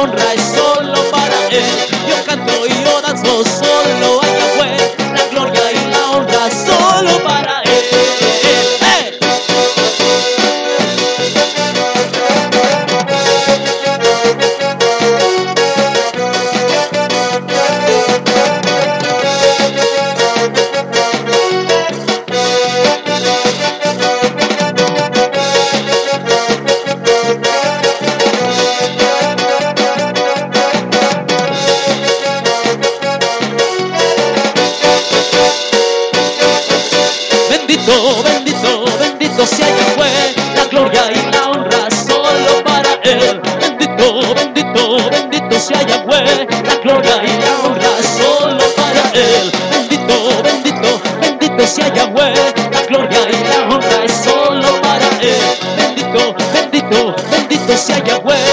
honra es solo para Él. Yo canto y oranzo solo. Bendito sea Yahweh, la gloria y la honra solo para Él. Bendito, bendito, bendito sea Yahweh, la gloria y la honra solo para Él. Bendito, bendito, bendito sea Yahweh, la gloria y la honra solo para Él. Bendito, bendito, bendito sea Yahweh,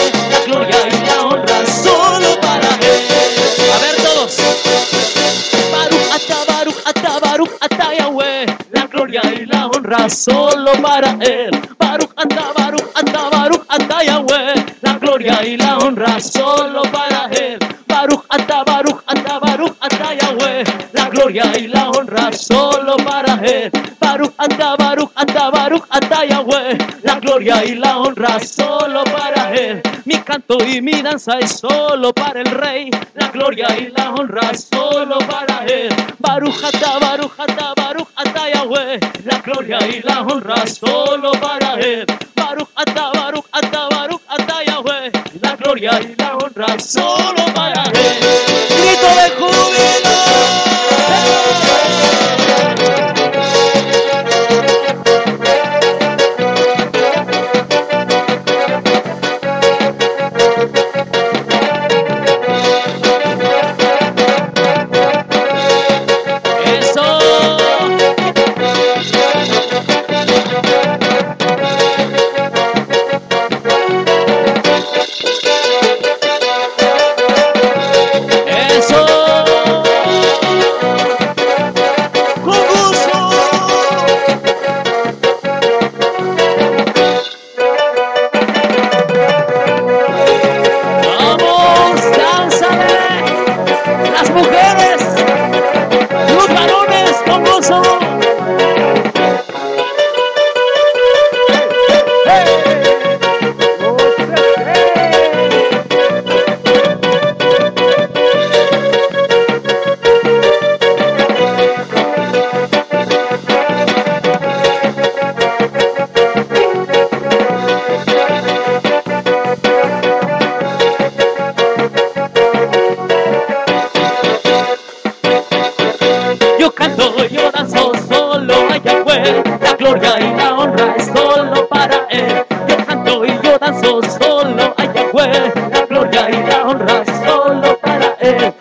solo para Él. Baruch ata, Baruch ata, Baruch ata Yahweh, la gloria y la honra solo para Él. Baruch ata, Baruch ata, Baruch ata Yahweh, la gloria y la honra solo para Él. Baruch ata, Baruch ata, Baruch ata Yahweh, la gloria y la honra solo para Él. Mi canto y mi danza es solo para el Rey, la gloria y la honra solo para Él. Baruch ata, Baruch la gloria y la honra solo para Él. Baruch ata, Baruch ata, Baruch ata Yahweh, la gloria y la honra solo para Él. Yo canto, yo danzo solo a Yahweh, la gloria y la honra es solo para Él. Yo canto y yo danzo solo a Yahweh, la gloria y la honra es solo para Él.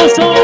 Rosso.